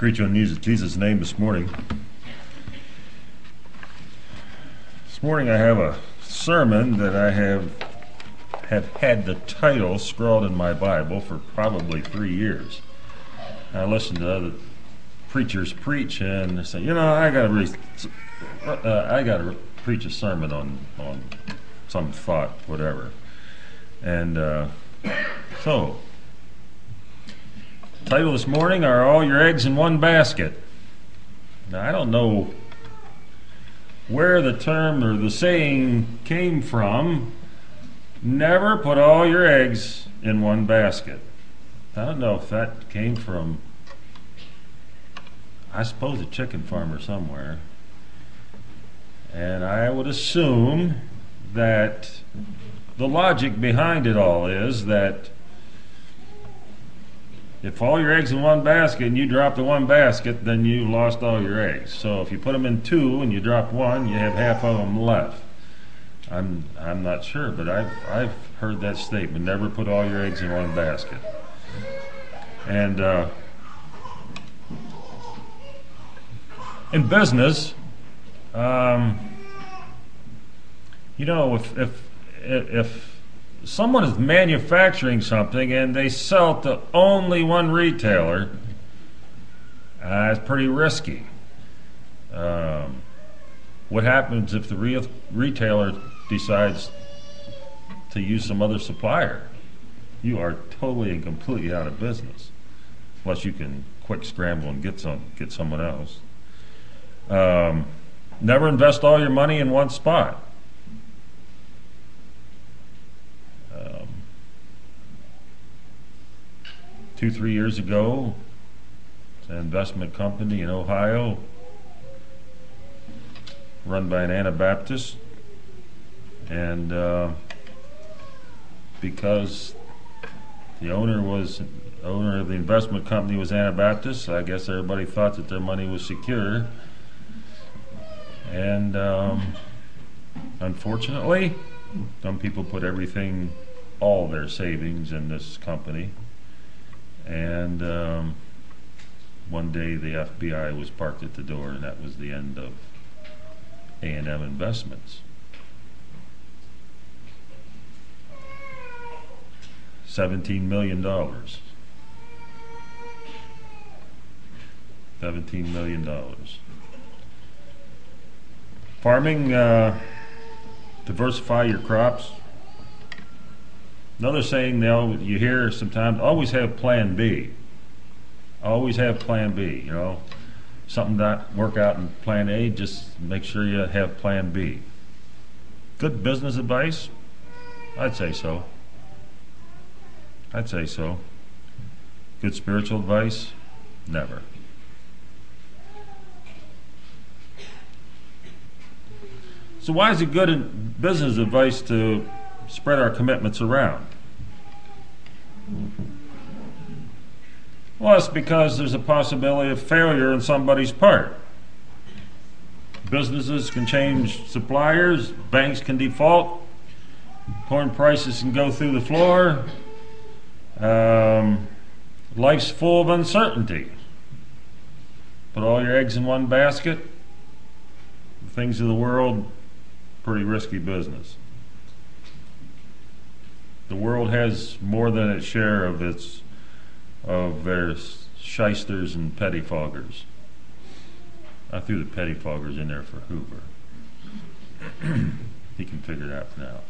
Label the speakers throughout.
Speaker 1: Greet you in Jesus' name this morning. This morning I have a sermon that I have have had the title scrawled in my Bible for probably three years. I listen to other preachers preach and they say, you know, I got to re- uh, I got to preach a sermon on on some thought, whatever. And uh, so Title this morning are All Your Eggs in One Basket. Now, I don't know where the term or the saying came from. Never put all your eggs in one basket. I don't know if that came from, I suppose, a chicken farmer somewhere. And I would assume that the logic behind it all is that if all your eggs in one basket and you drop the one basket, then you lost all your eggs. So if you put them in two and you drop one, you have half of them left. I'm I'm not sure, but I've I've heard that statement. Never put all your eggs in one basket. And uh, in business, um, you know, if if if someone is manufacturing something and they sell to only one retailer, uh, it's pretty risky. Um, what happens if the re- retailer decides to use some other supplier? You are totally and completely out of business, unless you can quick scramble and get some get someone else. Um, never invest all your money in one spot. Two, three years ago, It's an investment company in Ohio run by an Anabaptist. And uh, because the owner was owner of the investment company was Anabaptist, I guess everybody thought that their money was secure. And um, unfortunately, some people put everything, all their savings in this company. And um, one day the FBI was parked at the door, and that was the end of A&M Investments. Seventeen million dollars. Seventeen million dollars. Farming, uh, diversify your crops. Another saying they'll, you hear sometimes, always have plan B. Always have plan B, you know. Something not work out in plan A, just make sure you have plan B. Good business advice? I'd say so. I'd say so. Good spiritual advice? Never. So, why is it good in business advice to spread our commitments around? Well, that's because there's a possibility of failure on somebody's part. Businesses can change suppliers, banks can default, corn prices can go through the floor. Um, life's full of uncertainty. Put all your eggs in one basket. Things of the world, pretty risky business. The world has more than its share of its of their shysters and pettifoggers. I threw the pettifoggers in there for Hoover. he can figure that out. Now.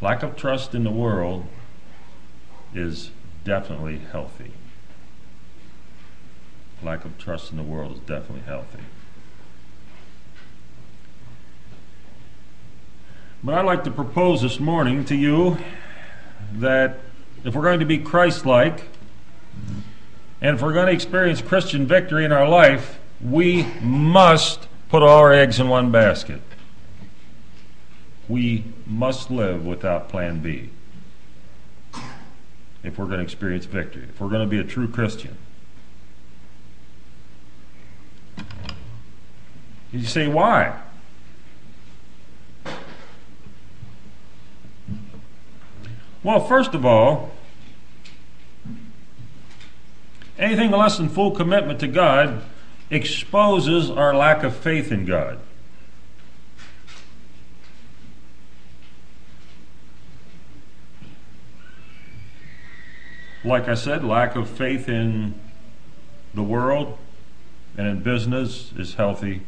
Speaker 1: Lack of trust in the world is definitely healthy. Lack of trust in the world is definitely healthy. But I'd like to propose this morning to you that if we're going to be Christ like, and if we're going to experience Christian victory in our life, we must put all our eggs in one basket. We must live without plan B if we're going to experience victory, if we're going to be a true Christian. You say, why? Well, first of all, Anything less than full commitment to God exposes our lack of faith in God. Like I said, lack of faith in the world and in business is healthy.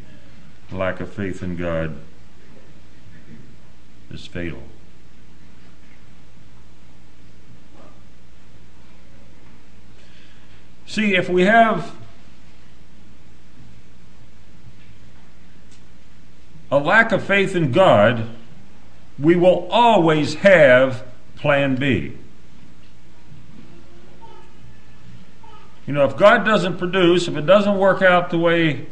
Speaker 1: Lack of faith in God is fatal. See, if we have a lack of faith in God, we will always have plan B. You know, if God doesn't produce, if it doesn't work out the way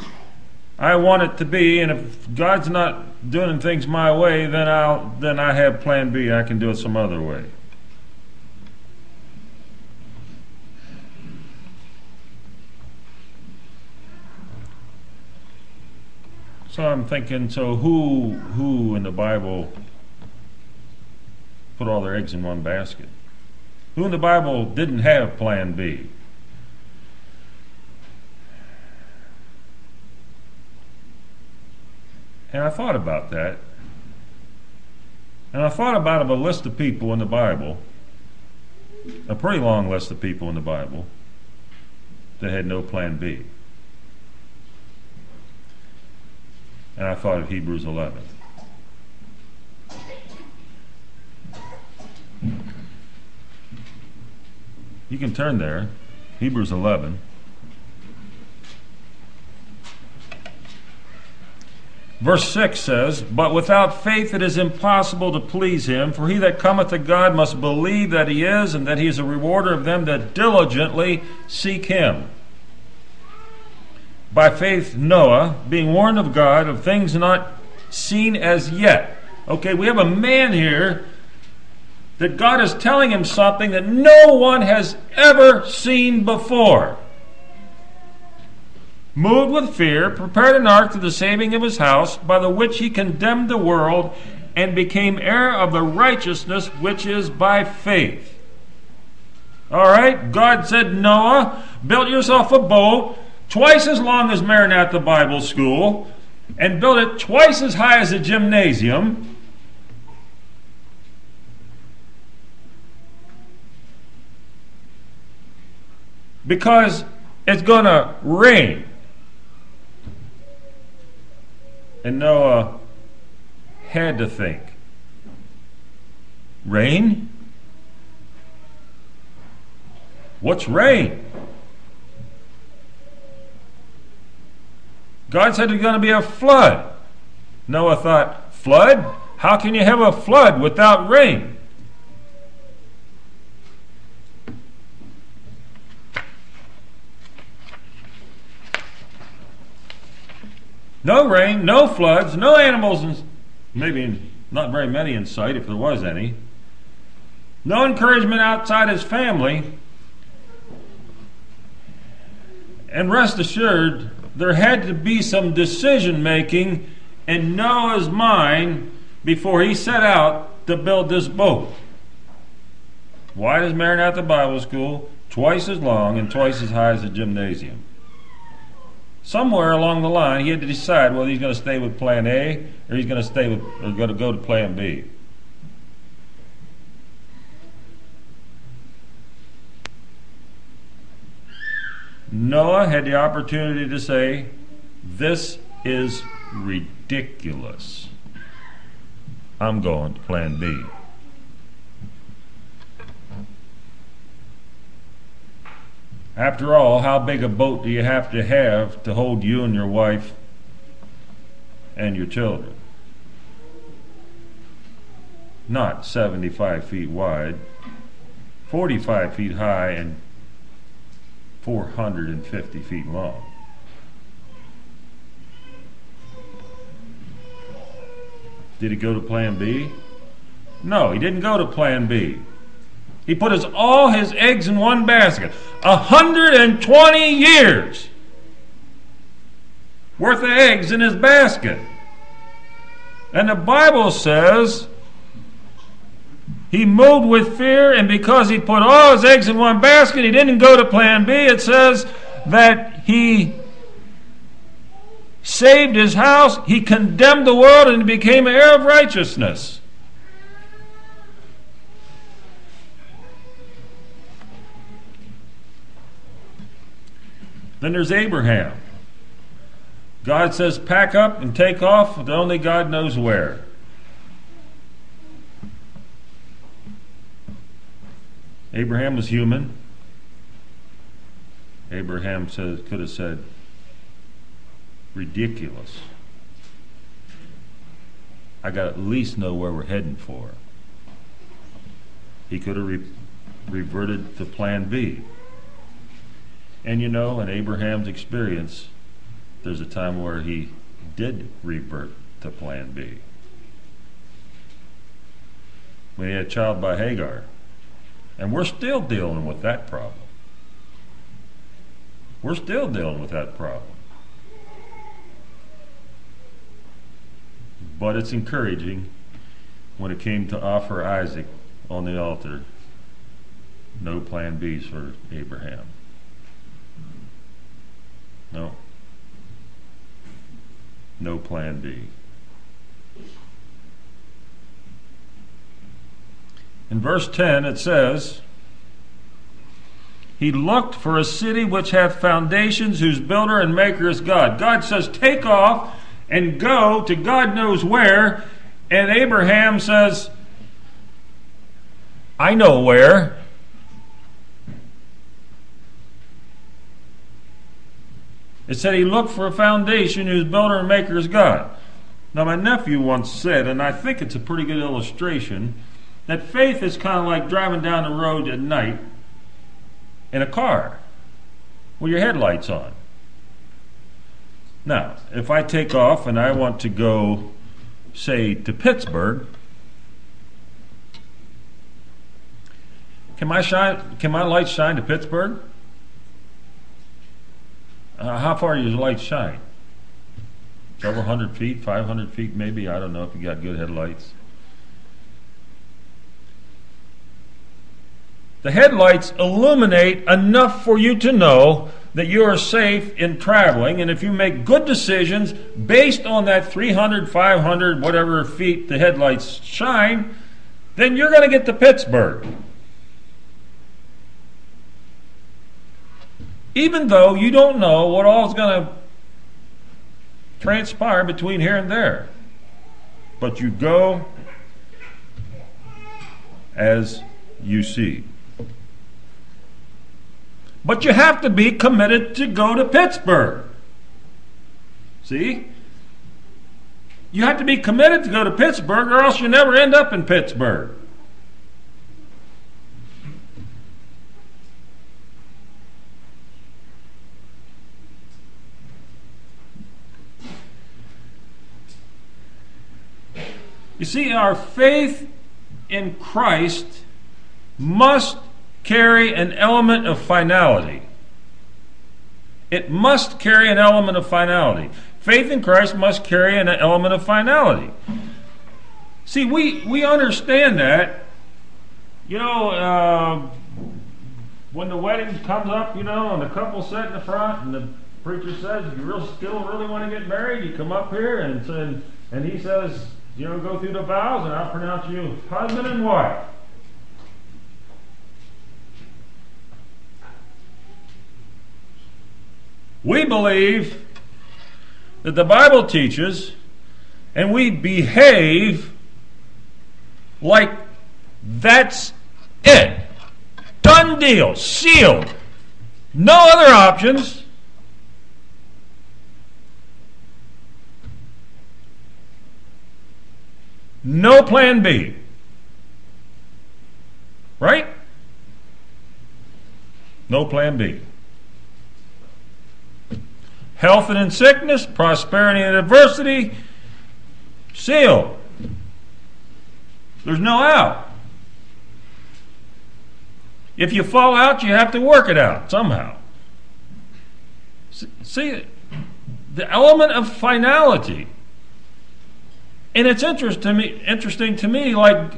Speaker 1: I want it to be, and if God's not doing things my way, then I'll then I have plan B. I can do it some other way. So I'm thinking, so who who in the Bible put all their eggs in one basket? Who in the Bible didn't have plan B? And I thought about that. And I thought about a list of people in the Bible, a pretty long list of people in the Bible, that had no plan B. And I thought of Hebrews 11. You can turn there, Hebrews 11. Verse 6 says, But without faith it is impossible to please him, for he that cometh to God must believe that he is, and that he is a rewarder of them that diligently seek him. By faith, Noah, being warned of God of things not seen as yet. Okay, we have a man here that God is telling him something that no one has ever seen before moved with fear, prepared an ark to the saving of his house, by the which he condemned the world and became heir of the righteousness which is by faith. All right, God said, Noah, build yourself a boat twice as long as Maranatha Bible School and build it twice as high as a gymnasium. Because it's going to rain. And Noah had to think rain? What's rain? God said there's going to be a flood. Noah thought, Flood? How can you have a flood without rain? No rain, no floods, no animals, and maybe not very many in sight if there was any. No encouragement outside his family. And rest assured, there had to be some decision making in Noah's mind before he set out to build this boat. Why does Maranatha Bible School twice as long and twice as high as a gymnasium? somewhere along the line, he had to decide whether he's going to stay with Plan A or he's going to stay with or going to go to Plan B. Noah had the opportunity to say, This is ridiculous. I'm going to Plan B. After all, how big a boat do you have to have to hold you and your wife and your children? Not 75 feet wide, 45 feet high, and 450 feet long. Did he go to Plan B? No, he didn't go to Plan B. He put his, all his eggs in one basket. 120 years worth of eggs in his basket. And the Bible says he moved with fear, and because he put all his eggs in one basket, he didn't go to plan B. It says that he saved his house, he condemned the world, and became heir of righteousness. Then there's Abraham. God says, pack up and take off, but only God knows where. Abraham was human. Abraham could have said, ridiculous. I got to at least know where we're heading for. He could have re- reverted to plan B. And you know, in Abraham's experience, there's a time where he did revert to plan B. When he had a child by Hagar. And we're still dealing with that problem. We're still dealing with that problem. But it's encouraging when it came to offer Isaac on the altar. No plan B's for Abraham. No. No plan B. In verse 10, it says, He looked for a city which hath foundations, whose builder and maker is God. God says, Take off and go to God knows where. And Abraham says, I know where. It said he looked for a foundation whose builder and maker is God. Now, my nephew once said, and I think it's a pretty good illustration, that faith is kind of like driving down the road at night in a car with your headlights on. Now, if I take off and I want to go, say, to Pittsburgh, can my shine? Can my light shine to Pittsburgh? Uh, how far does your light shine? Several hundred feet, 500 feet maybe. I don't know if you got good headlights. The headlights illuminate enough for you to know that you are safe in traveling. And if you make good decisions based on that 300, 500, whatever feet the headlights shine, then you're going to get to Pittsburgh. even though you don't know what all is going to transpire between here and there. But you go as you see. But you have to be committed to go to Pittsburgh. See? You have to be committed to go to Pittsburgh, or else you never end up in Pittsburgh. You see, our faith in Christ must carry an element of finality. It must carry an element of finality. Faith in Christ must carry an element of finality. See, we, we understand that. You know, uh, when the wedding comes up, you know, and the couple sit in the front, and the preacher says, "You real still really want to get married?" You come up here, and and, and he says, you know, go through the vows, and I'll pronounce you husband and wife. We believe that the Bible teaches, and we behave like that's it. Done deal, sealed. No other options. No plan B. Right? No plan B. Health and in sickness, prosperity and adversity, sealed. There's no out. If you fall out, you have to work it out somehow. See, the element of finality and it's interest to me, interesting to me, like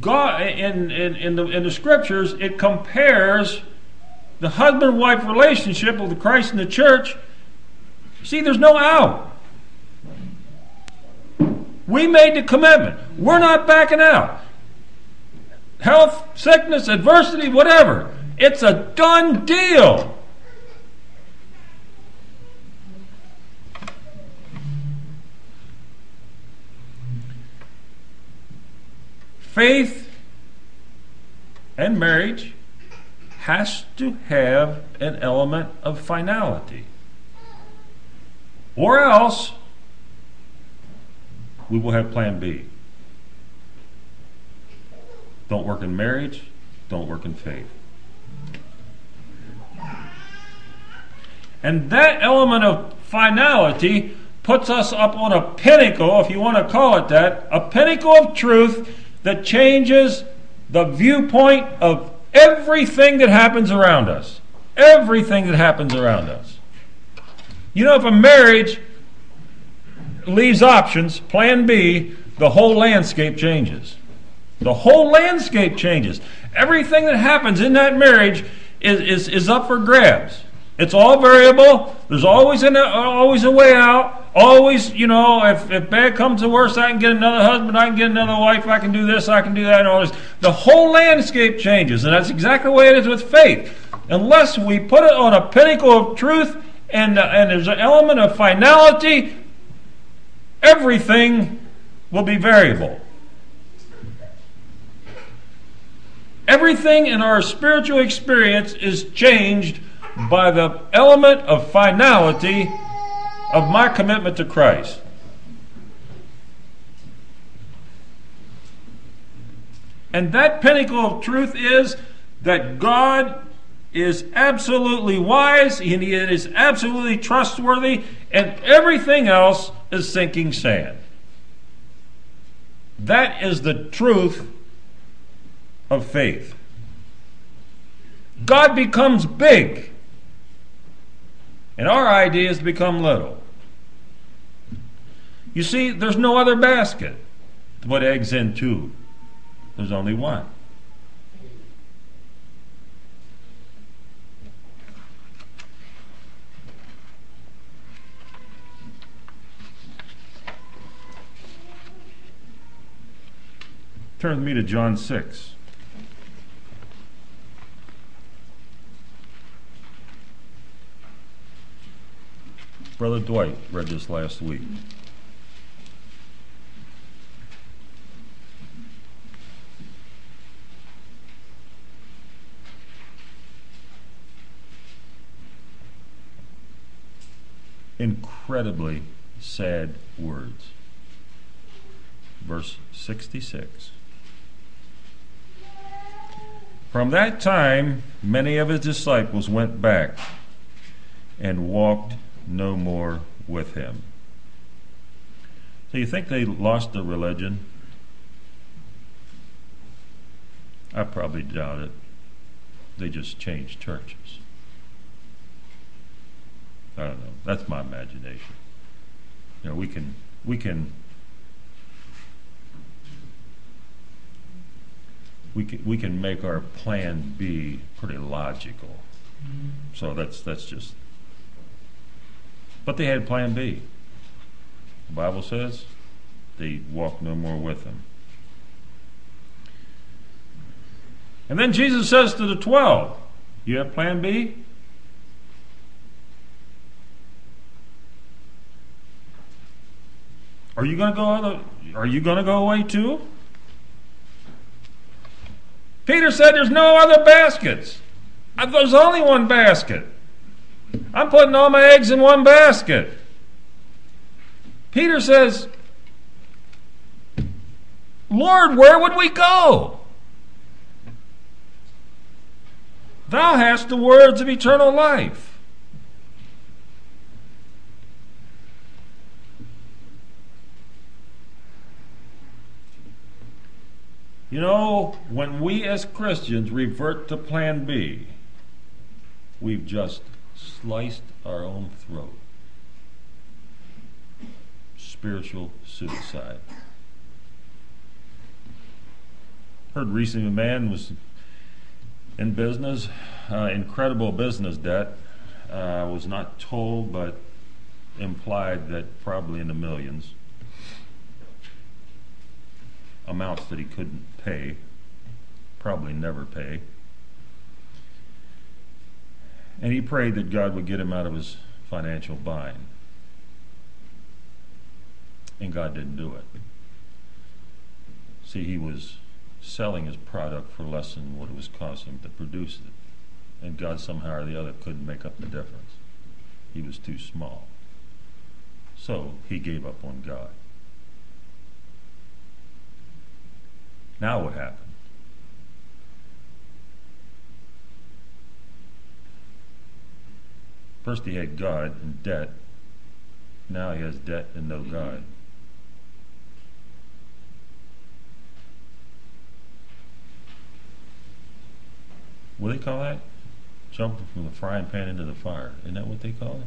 Speaker 1: God in, in, in, the, in the scriptures, it compares the husband wife relationship with Christ and the church. See, there's no out. We made the commitment. We're not backing out. Health, sickness, adversity, whatever. It's a done deal. Faith and marriage has to have an element of finality. Or else we will have plan B. Don't work in marriage, don't work in faith. And that element of finality puts us up on a pinnacle, if you want to call it that, a pinnacle of truth that changes the viewpoint of everything that happens around us. Everything that happens around us. You know, if a marriage leaves options, plan B, the whole landscape changes. The whole landscape changes. Everything that happens in that marriage is, is, is up for grabs. It's all variable. There's always an, always a way out. Always, you know, if, if bad comes to worse, I can get another husband, I can get another wife, I can do this, I can do that, and all this. The whole landscape changes, and that's exactly the way it is with faith. Unless we put it on a pinnacle of truth and, uh, and there's an element of finality, everything will be variable. Everything in our spiritual experience is changed by the element of finality of my commitment to Christ. And that pinnacle of truth is that God is absolutely wise and he is absolutely trustworthy, and everything else is sinking sand. That is the truth of faith. God becomes big, and our ideas become little. You see, there's no other basket to put eggs into, there's only one. Turn with me to John 6. Brother Dwight read this last week. Incredibly sad words. Verse 66. From that time, many of his disciples went back and walked no more with him. So you think they lost their religion? I probably doubt it. They just changed churches. I don't know. That's my imagination. You know, we can we can we can we can make our plan B pretty logical. Mm-hmm. So that's that's just. But they had plan B. The Bible says they walk no more with him. And then Jesus says to the twelve, You have plan B? Are you gonna go are you gonna go away too? Peter said, There's no other baskets. There's only one basket. I'm putting all my eggs in one basket. Peter says, Lord, where would we go? Thou hast the words of eternal life. You know, when we as Christians revert to plan B, we've just sliced our own throat. Spiritual suicide. Heard recently a man was in business, uh, incredible business debt. Uh, was not told, but implied that probably in the millions. Amounts that he couldn't pay, probably never pay. And he prayed that God would get him out of his financial bind. And God didn't do it. See, he was selling his product for less than what it was costing him to produce it. And God somehow or the other couldn't make up the difference. He was too small. So he gave up on God. Now what happened? First he had God and debt. Now he has debt and no God. What do they call that? Jumping from the frying pan into the fire. Isn't that what they call it?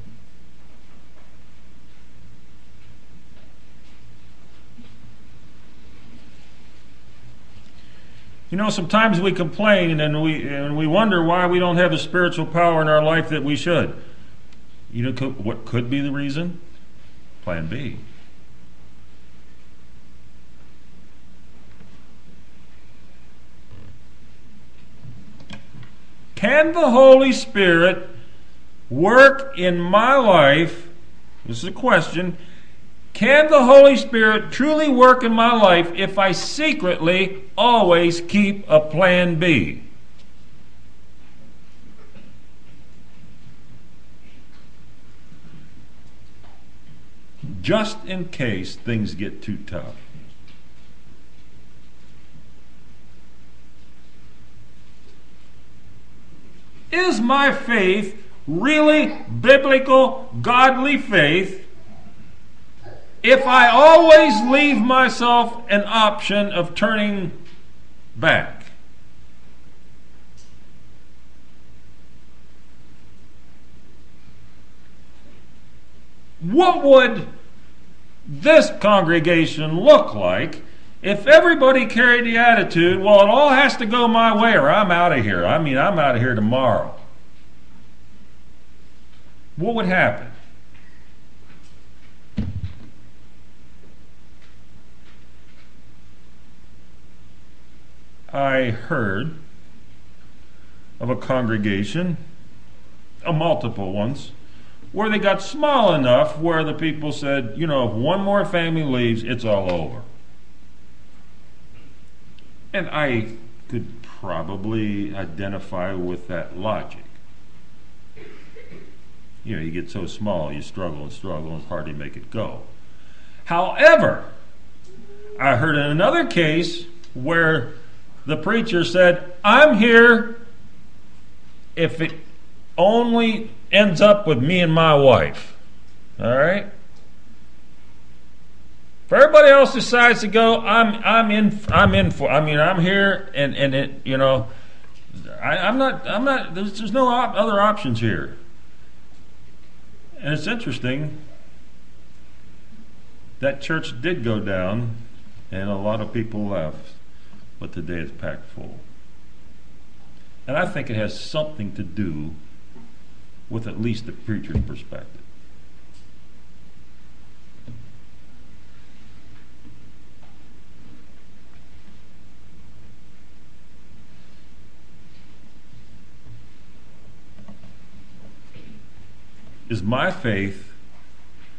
Speaker 1: You know, sometimes we complain and we and we wonder why we don't have the spiritual power in our life that we should. You know what could be the reason? Plan B. Can the Holy Spirit work in my life? This is a question. Can the Holy Spirit truly work in my life if I secretly always keep a plan B? Just in case things get too tough. Is my faith really biblical, godly faith if I always leave myself an option of turning back? What would this congregation look like if everybody carried the attitude, well, it all has to go my way or I'm out of here? I mean, I'm out of here tomorrow. What would happen? I heard of a congregation, a multiple ones, where they got small enough where the people said, you know, if one more family leaves, it's all over. And I could probably identify with that logic. You know, you get so small, you struggle and struggle, and it's hard to make it go. However, I heard in another case where the preacher said, I'm here if it only ends up with me and my wife. All right? If everybody else decides to go, I'm I'm in I'm in for. I mean, I'm here, and and it you know, I, am not I'm not. There's there's no op- other options here. And it's interesting. That church did go down, and a lot of people left, but today it's packed full. And I think it has something to do with at least the preacher's perspective. is my faith,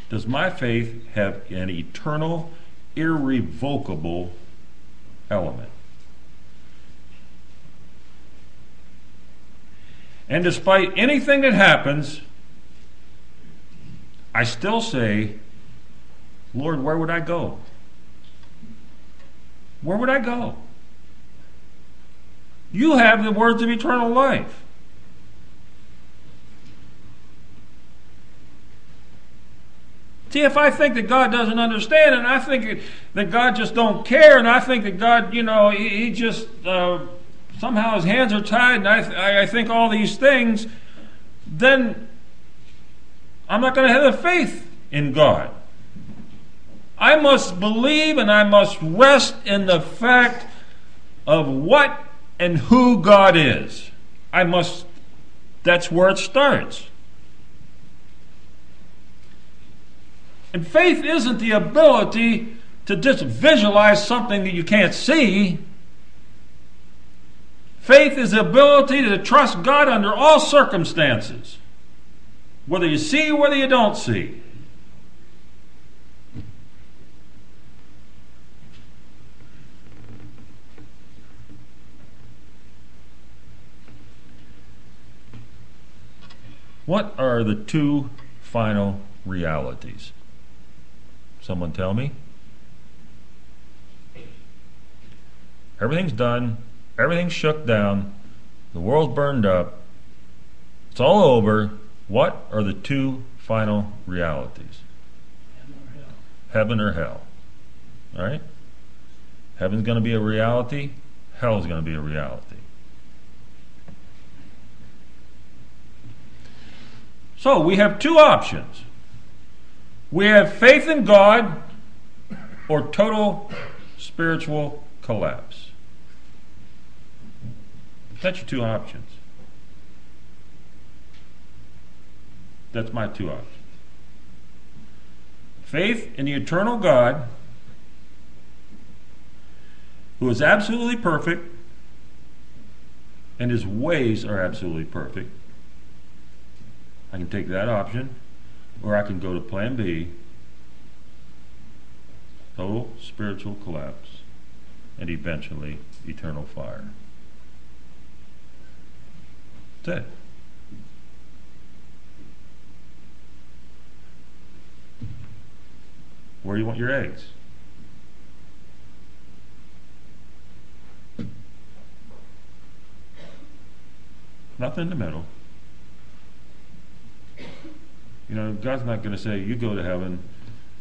Speaker 1: does my faith have an eternal, irrevocable element? And despite anything that happens, I still say, Lord, where would I go? Where would I go? You have the words of eternal life. See, if I think that God doesn't understand, and I think that God just don't care, and I think that God, you know, he, he just uh, somehow his hands are tied, and I, I think all these things, then I'm not going to have the faith in God. I must believe and I must rest in the fact of what and who God is. I must, that's where it starts. And faith isn't the ability to just visualize something that you can't see. Faith is the ability to trust God under all circumstances, whether you see or whether you don't see. What are the two final realities? Someone tell me? Everything's done. Everything's shook down. The world burned up. It's all over. What are the two final realities? Heaven or hell. All right? Heaven's going to be a reality. Hell's going to be a reality. So we have two options. We have faith in God or total spiritual collapse. That's your two options. That's my two options. Faith in the eternal God, who is absolutely perfect, and his ways are absolutely perfect. I can take that option, or I can go to plan B total spiritual collapse and eventually eternal fire. It. Where do you want your eggs? Nothing in the middle. You know, God's not going to say, you go to heaven,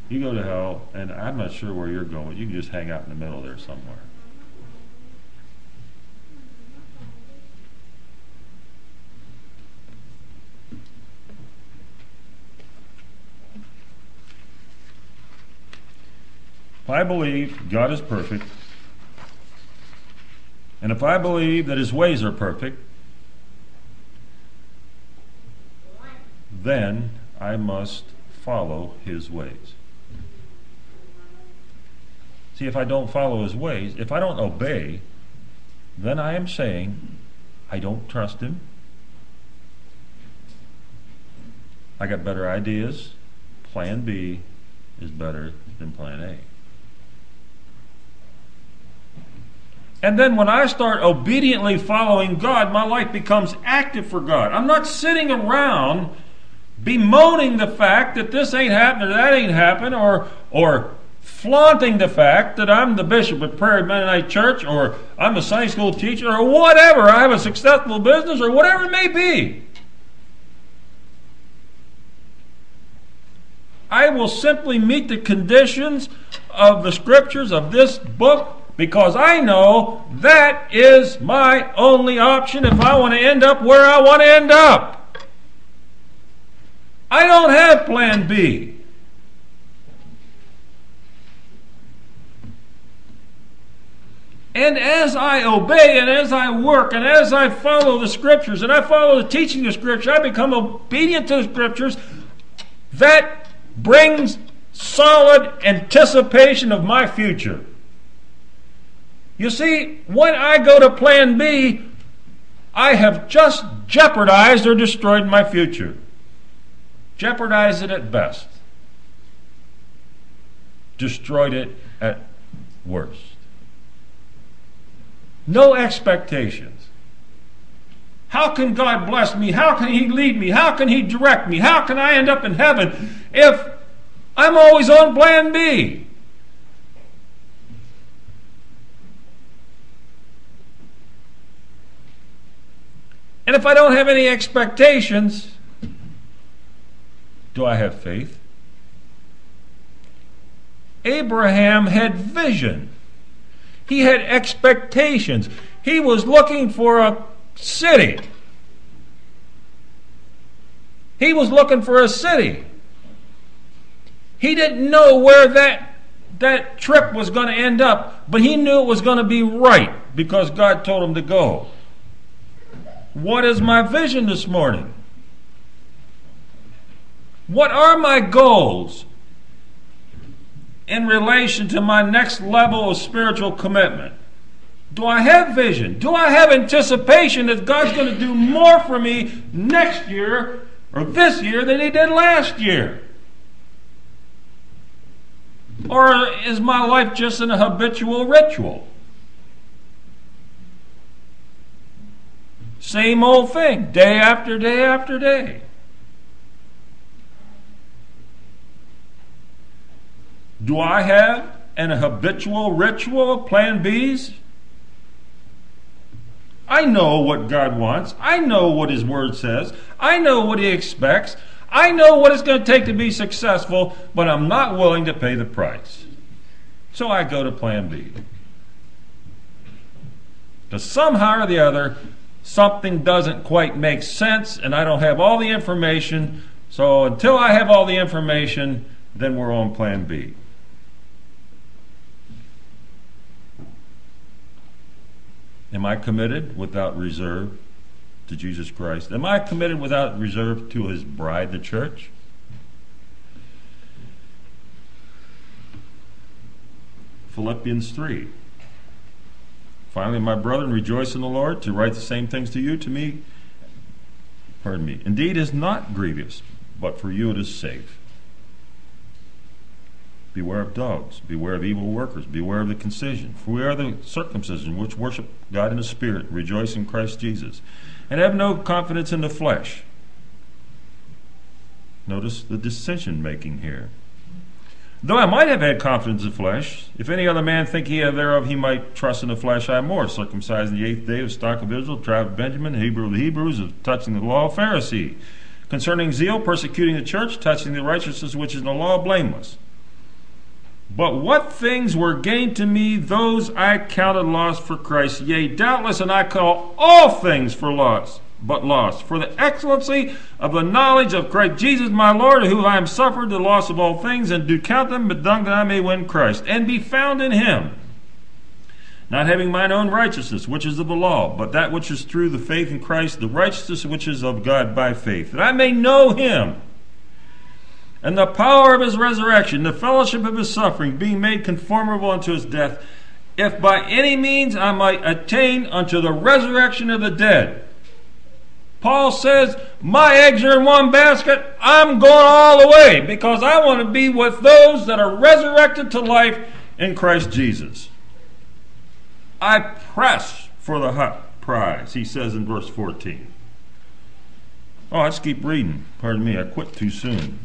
Speaker 1: you go to hell, and I'm not sure where you're going. You can just hang out in the middle there somewhere. If I believe God is perfect, and if I believe that his ways are perfect, then I must follow his ways. See, if I don't follow his ways, if I don't obey, then I am saying I don't trust him. I got better ideas. Plan B is better than plan A. And then when I start obediently following God, my life becomes active for God. I'm not sitting around bemoaning the fact that this ain't happened or that ain't happened, or or flaunting the fact that I'm the bishop of Prairie Mennonite Church, or I'm a Sunday school teacher, or whatever. I have a successful business, or whatever it may be. I will simply meet the conditions of the scriptures of this book because I know that is my only option if I want to end up where I want to end up. I don't have plan B. And as I obey and as I work and as I follow the scriptures and I follow the teaching of scripture, I become obedient to the scriptures. That brings solid anticipation of my future. You see, when I go to plan B, I have just jeopardized or destroyed my future jeopardized it at best, destroyed it at worst. No expectations. How can God bless me? How can He lead me? How can He direct me? How can I end up in heaven if I'm always on plan B? If I don't have any expectations, do I have faith? Abraham had vision. He had expectations. He was looking for a city. He was looking for a city. He didn't know where that, that trip was going to end up, but he knew it was going to be right because God told him to go. What is my vision this morning? What are my goals in relation to my next level of spiritual commitment? Do I have vision? Do I have anticipation that God's going to do more for me next year or this year than He did last year? Or is my life just an habitual ritual? Same old thing, day after day after day. Do I have an habitual ritual of plan Bs? I know what God wants. I know what His Word says. I know what He expects. I know what it's going to take to be successful, but I'm not willing to pay the price. So I go to plan B. Because somehow or the other, something doesn't quite make sense, and I don't have all the information. So until I have all the information, then we're on plan B. Am I committed without reserve to Jesus Christ? Am I committed without reserve to his bride, the church? Philippians 3. Finally, my brethren, rejoice in the Lord. To write the same things to you, to me, pardon me, indeed is not grievous, but for you it is safe. Beware of dogs. Beware of evil workers. Beware of the concision. For we are the circumcision which worship God in the Spirit, rejoice in Christ Jesus, and have no confidence in the flesh. Notice the decision making here. Though I might have had confidence in flesh, if any other man think he thereof, he might trust in the flesh I more. Circumcised in the eighth day of stock of Israel, tribe of Benjamin, Hebrew of the Hebrews, of touching the law, of Pharisee. Concerning zeal, persecuting the church, touching the righteousness which is in the law, blameless. But what things were gained to me, those I counted loss for Christ. Yea, doubtless, and I call all things for loss, but loss, for the excellency of the knowledge of Christ Jesus my Lord, who I am suffered the loss of all things, and do count them but dung that I may win Christ, and be found in him. Not having mine own righteousness, which is of the law, but that which is through the faith in Christ, the righteousness which is of God by faith, that I may know him and the power of his resurrection, the fellowship of his suffering, being made conformable unto his death, if by any means I might attain unto the resurrection of the dead. Paul says, My eggs are in one basket. I'm going all the way because I want to be with those that are resurrected to life in Christ Jesus. I press for the prize, he says in verse 14. Oh, let's keep reading. Pardon me, I quit too soon.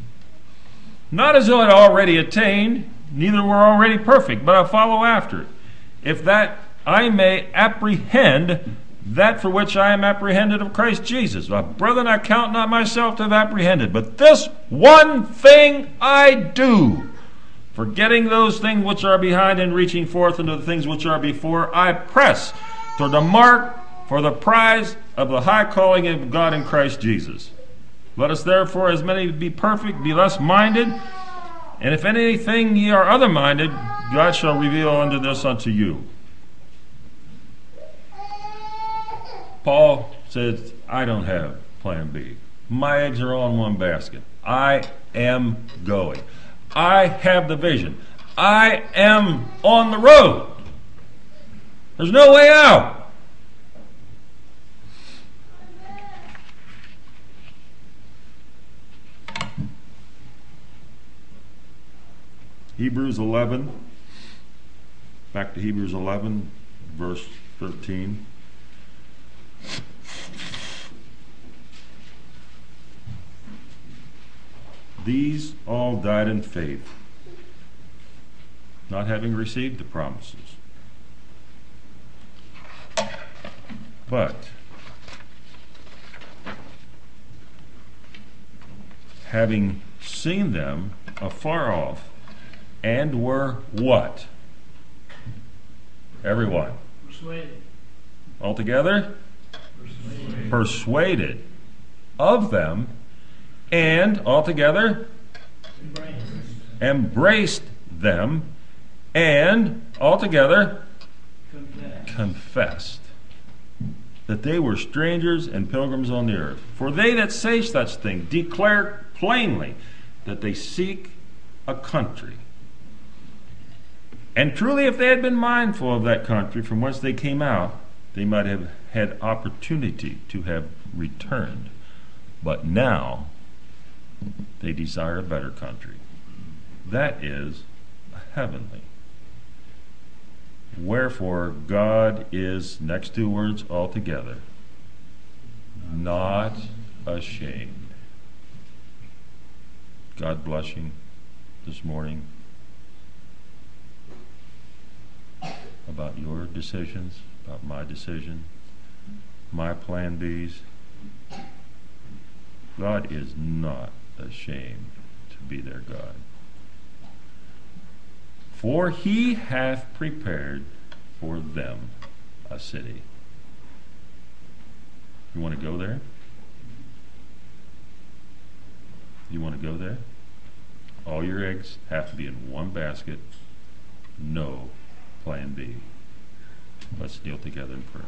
Speaker 1: Not as though it already attained, neither were already perfect, but I follow after it. If that I may apprehend that for which I am apprehended of Christ Jesus. My brethren, I count not myself to have apprehended, but this one thing I do. Forgetting those things which are behind and reaching forth into the things which are before, I press toward the mark for the prize of the high calling of God in Christ Jesus. Let us therefore, as many be perfect, be less minded. And if anything ye are other minded, God shall reveal unto this unto you. Paul says, I don't have plan B. My eggs are all in one basket. I am going. I have the vision. I am on the road. There's no way out. Hebrews 11, back to Hebrews 11, verse 13. These all died in faith, not having received the promises. But having seen them afar off, and were what? Everyone.
Speaker 2: Persuaded.
Speaker 1: Altogether?
Speaker 2: Persuaded.
Speaker 1: Persuaded of them, and altogether
Speaker 2: Embraced.
Speaker 1: embraced them, and altogether
Speaker 2: Confess.
Speaker 1: confessed that they were strangers and pilgrims on the earth. For they that say such thing declare plainly that they seek a country. And truly, if they had been mindful of that country from whence they came out, they might have had opportunity to have returned. But now they desire a better country. That is heavenly. Wherefore, God is, next two words altogether, not ashamed. God you this morning about your decisions, about my decision, my plan Bs. God is not ashamed to be their God. For he hath prepared for them a city. You want to go there? You want to go there? All your eggs have to be in one basket. No plan B. Let's kneel together in prayer.